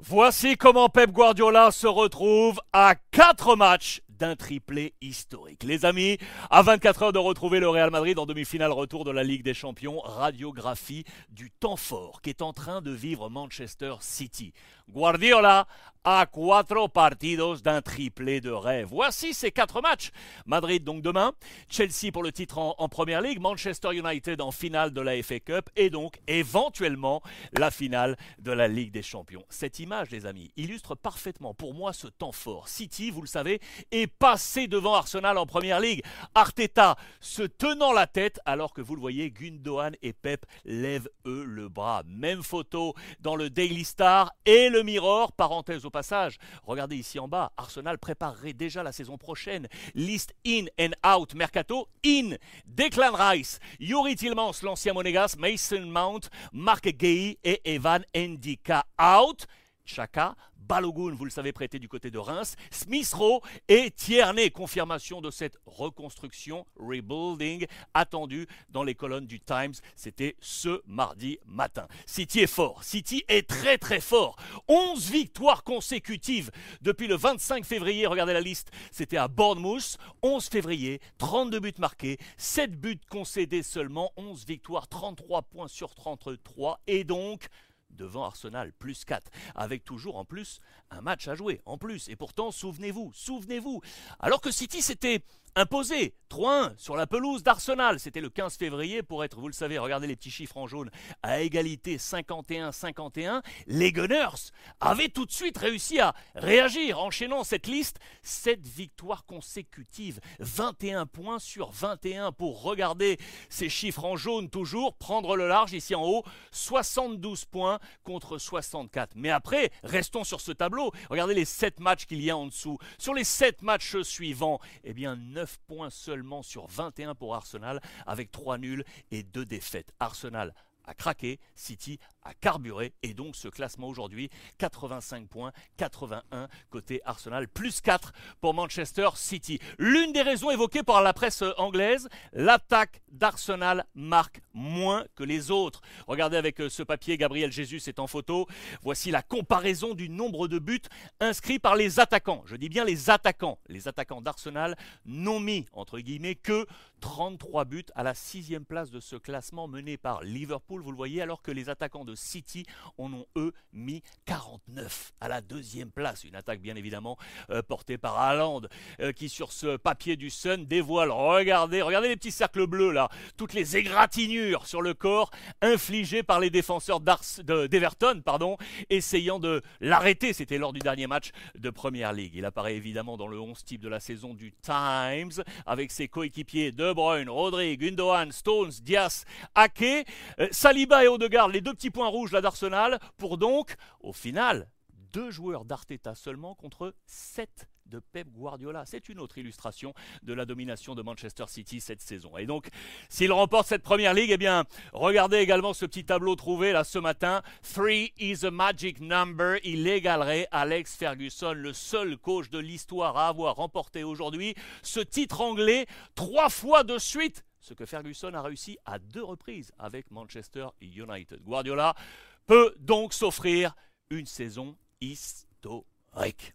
Voici comment Pep Guardiola se retrouve à 4 matchs d'un triplé historique. Les amis, à 24 heures de retrouver le Real Madrid en demi-finale retour de la Ligue des Champions, radiographie du temps fort qu'est en train de vivre Manchester City. Guardiola a cuatro partidos d'un triplé de rêve. Voici ces quatre matchs. Madrid donc demain, Chelsea pour le titre en, en Première Ligue, Manchester United en finale de la FA Cup et donc éventuellement la finale de la Ligue des Champions. Cette image, les amis, illustre parfaitement pour moi ce temps fort. City, vous le savez, est passé devant Arsenal en Première Ligue. Arteta se tenant la tête alors que vous le voyez, Gundogan et Pep lèvent eux le bras. Même photo dans le Daily Star et le Mirror, parenthèse au passage. Regardez ici en bas, Arsenal préparerait déjà la saison prochaine. Liste in and out mercato. In, Declan Rice, Yuri Tillmans, l'ancien Monégas, Mason Mount, Mark Gay et Evan Endika. Out, Chaka, Balogun, vous le savez, prêté du côté de Reims, Smith Rowe et Tierney. Confirmation de cette reconstruction, rebuilding, attendue dans les colonnes du Times. C'était ce mardi matin. City est fort. City est très très fort. 11 victoires consécutives depuis le 25 février. Regardez la liste. C'était à Bournemouth. 11 février, 32 buts marqués, 7 buts concédés seulement, 11 victoires, 33 points sur 33. Et donc, devant Arsenal, plus 4, avec toujours en plus un match à jouer, en plus. Et pourtant, souvenez-vous, souvenez-vous, alors que City s'était imposé 3-1 sur la pelouse d'Arsenal, c'était le 15 février pour être, vous le savez, regardez les petits chiffres en jaune, à égalité 51-51, les Gunners avaient tout de suite réussi à réagir, enchaînant cette liste, 7 victoires consécutives, 21 points sur 21 pour regarder ces chiffres en jaune toujours, prendre le large ici en haut, 72 points contre 64. Mais après, restons sur ce tableau. Regardez les 7 matchs qu'il y a en dessous. Sur les 7 matchs suivants, eh bien 9 points seulement sur 21 pour Arsenal avec 3 nuls et 2 défaites. Arsenal a craqué, City a carburé et donc ce classement aujourd'hui 85 points, 81 côté Arsenal, plus 4 pour Manchester City. L'une des raisons évoquées par la presse anglaise, l'attaque d'Arsenal marque moins que les autres. Regardez avec ce papier, Gabriel Jesus est en photo. Voici la comparaison du nombre de buts inscrits par les attaquants. Je dis bien les attaquants. Les attaquants d'Arsenal n'ont mis, entre guillemets, que 33 buts à la sixième place de ce classement mené par Liverpool, vous le voyez, alors que les attaquants de City en ont eux mis 49 à la deuxième place. Une attaque bien évidemment euh, portée par Haaland euh, qui sur ce papier du Sun dévoile, regardez, regardez les petits cercles bleus là, toutes les égratignures sur le corps infligées par les défenseurs d'Everton, pardon, essayant de l'arrêter. C'était lors du dernier match de Première Ligue. Il apparaît évidemment dans le 11 type de la saison du Times avec ses coéquipiers De Bruyne, Rodri, Gundogan, Stones, Diaz, Ake, euh, Saliba et Odegaard, les deux petits points rouge là d'Arsenal pour donc, au final, deux joueurs d'Arteta seulement contre sept de Pep Guardiola. C'est une autre illustration de la domination de Manchester City cette saison. Et donc, s'il remporte cette première ligue, eh bien, regardez également ce petit tableau trouvé là ce matin. Three is a magic number. Il égalerait Alex Ferguson, le seul coach de l'histoire à avoir remporté aujourd'hui ce titre anglais trois fois de suite ce que Ferguson a réussi à deux reprises avec Manchester United. Guardiola peut donc s'offrir une saison historique.